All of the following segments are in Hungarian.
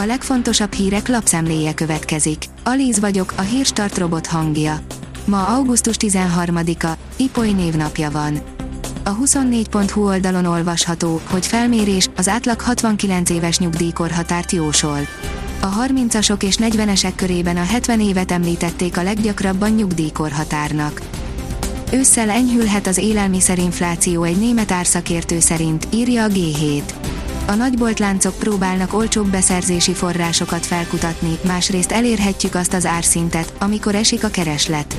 A legfontosabb hírek lapszemléje következik. Alíz vagyok, a hírstart robot hangja. Ma augusztus 13-a, Ipoly névnapja van. A 24.hu oldalon olvasható, hogy felmérés az átlag 69 éves nyugdíjkorhatárt jósol. A 30-asok és 40-esek körében a 70 évet említették a leggyakrabban nyugdíjkorhatárnak. Ősszel enyhülhet az élelmiszerinfláció egy német árszakértő szerint, írja a G7. A nagyboltláncok próbálnak olcsóbb beszerzési forrásokat felkutatni, másrészt elérhetjük azt az árszintet, amikor esik a kereslet.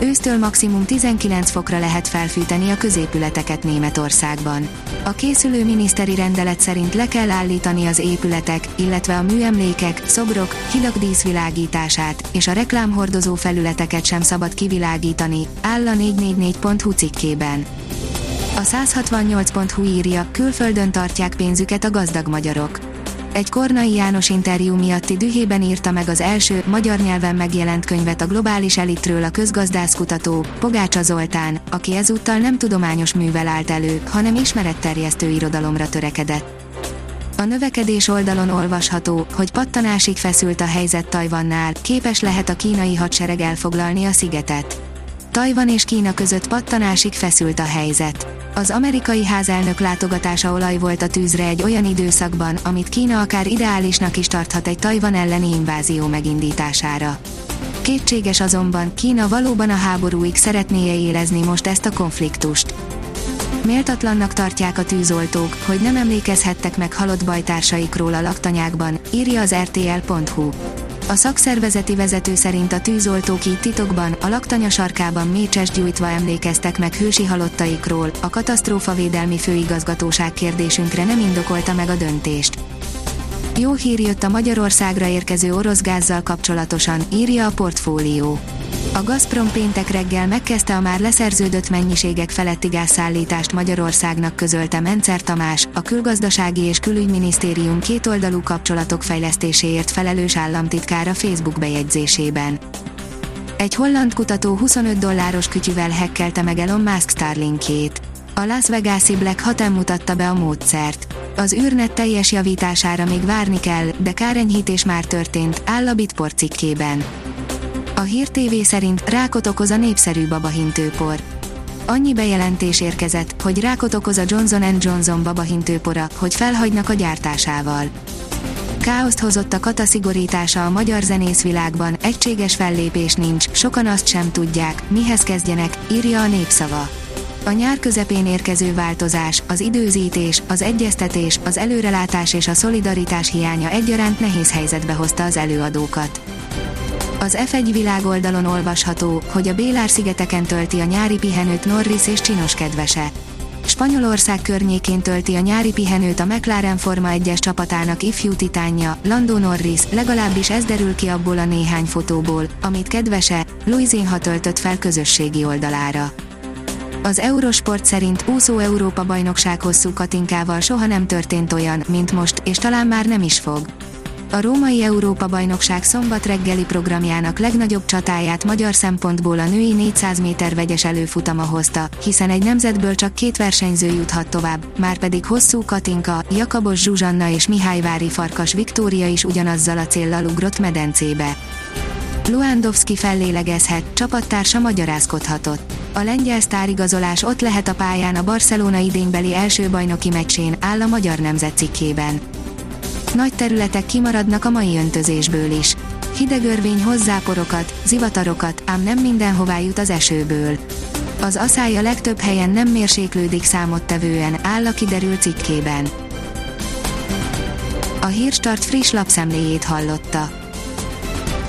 Ősztől maximum 19 fokra lehet felfűteni a középületeket Németországban. A készülő miniszteri rendelet szerint le kell állítani az épületek, illetve a műemlékek, szobrok, hidak díszvilágítását, és a reklámhordozó felületeket sem szabad kivilágítani, áll a 444.hu cikkében. A 168.hu írja, külföldön tartják pénzüket a gazdag magyarok egy Kornai János interjú miatti dühében írta meg az első, magyar nyelven megjelent könyvet a globális elitről a közgazdászkutató, Pogácsa Zoltán, aki ezúttal nem tudományos művel állt elő, hanem ismeretterjesztő irodalomra törekedett. A növekedés oldalon olvasható, hogy pattanásig feszült a helyzet Tajvannál, képes lehet a kínai hadsereg elfoglalni a szigetet. Tajvan és Kína között pattanásig feszült a helyzet. Az amerikai házelnök látogatása olaj volt a tűzre egy olyan időszakban, amit Kína akár ideálisnak is tarthat egy Tajvan elleni invázió megindítására. Kétséges azonban, Kína valóban a háborúig szeretné élezni most ezt a konfliktust. Méltatlannak tartják a tűzoltók, hogy nem emlékezhettek meg halott bajtársaikról a laktanyákban, írja az rtl.hu. A szakszervezeti vezető szerint a tűzoltók így titokban, a laktanya sarkában mécses gyújtva emlékeztek meg hősi halottaikról, a katasztrófavédelmi főigazgatóság kérdésünkre nem indokolta meg a döntést. Jó hír jött a Magyarországra érkező orosz gázzal kapcsolatosan, írja a portfólió. A Gazprom péntek reggel megkezdte a már leszerződött mennyiségek feletti gázszállítást Magyarországnak közölte Mencer Tamás, a külgazdasági és külügyminisztérium kétoldalú kapcsolatok fejlesztéséért felelős államtitkára Facebook bejegyzésében. Egy holland kutató 25 dolláros kütyüvel hekkelte meg Elon Musk Starlinkjét. A Las Vegas-i Black Hat mutatta be a módszert. Az űrnet teljes javítására még várni kell, de kárenyhítés már történt, áll a Bitport cikkében. A Hír TV szerint rákot okoz a népszerű babahintőpor. Annyi bejelentés érkezett, hogy rákot okoz a Johnson Johnson babahintőpora, hogy felhagynak a gyártásával. Káoszt hozott a kataszigorítása a magyar zenészvilágban, egységes fellépés nincs, sokan azt sem tudják, mihez kezdjenek, írja a népszava. A nyár közepén érkező változás, az időzítés, az egyeztetés, az előrelátás és a szolidaritás hiánya egyaránt nehéz helyzetbe hozta az előadókat. Az F1 világoldalon olvasható, hogy a Bélár-szigeteken tölti a nyári pihenőt Norris és csinos kedvese. Spanyolország környékén tölti a nyári pihenőt a McLaren Forma 1-es csapatának ifjú titánja, Lando Norris, legalábbis ez derül ki abból a néhány fotóból, amit kedvese, Luizinha töltött fel közösségi oldalára. Az Eurosport szerint úszó Európa bajnokság hosszú Katinkával soha nem történt olyan, mint most, és talán már nem is fog. A római Európa-bajnokság szombat reggeli programjának legnagyobb csatáját magyar szempontból a női 400 méter vegyes előfutama hozta, hiszen egy nemzetből csak két versenyző juthat tovább, már pedig hosszú Katinka, Jakabos Zsuzsanna és Mihályvári Farkas Viktória is ugyanazzal a céllal ugrott medencébe. Luandowski fellélegezhet, csapattársa magyarázkodhatott. A lengyel sztárigazolás ott lehet a pályán a Barcelona idénybeli első bajnoki meccsén, áll a magyar nemzet cikkében nagy területek kimaradnak a mai öntözésből is. Hidegörvény hozzá porokat, zivatarokat, ám nem mindenhová jut az esőből. Az aszály a legtöbb helyen nem mérséklődik számottevően, áll a kiderült cikkében. A Hírstart friss lapszemléjét hallotta.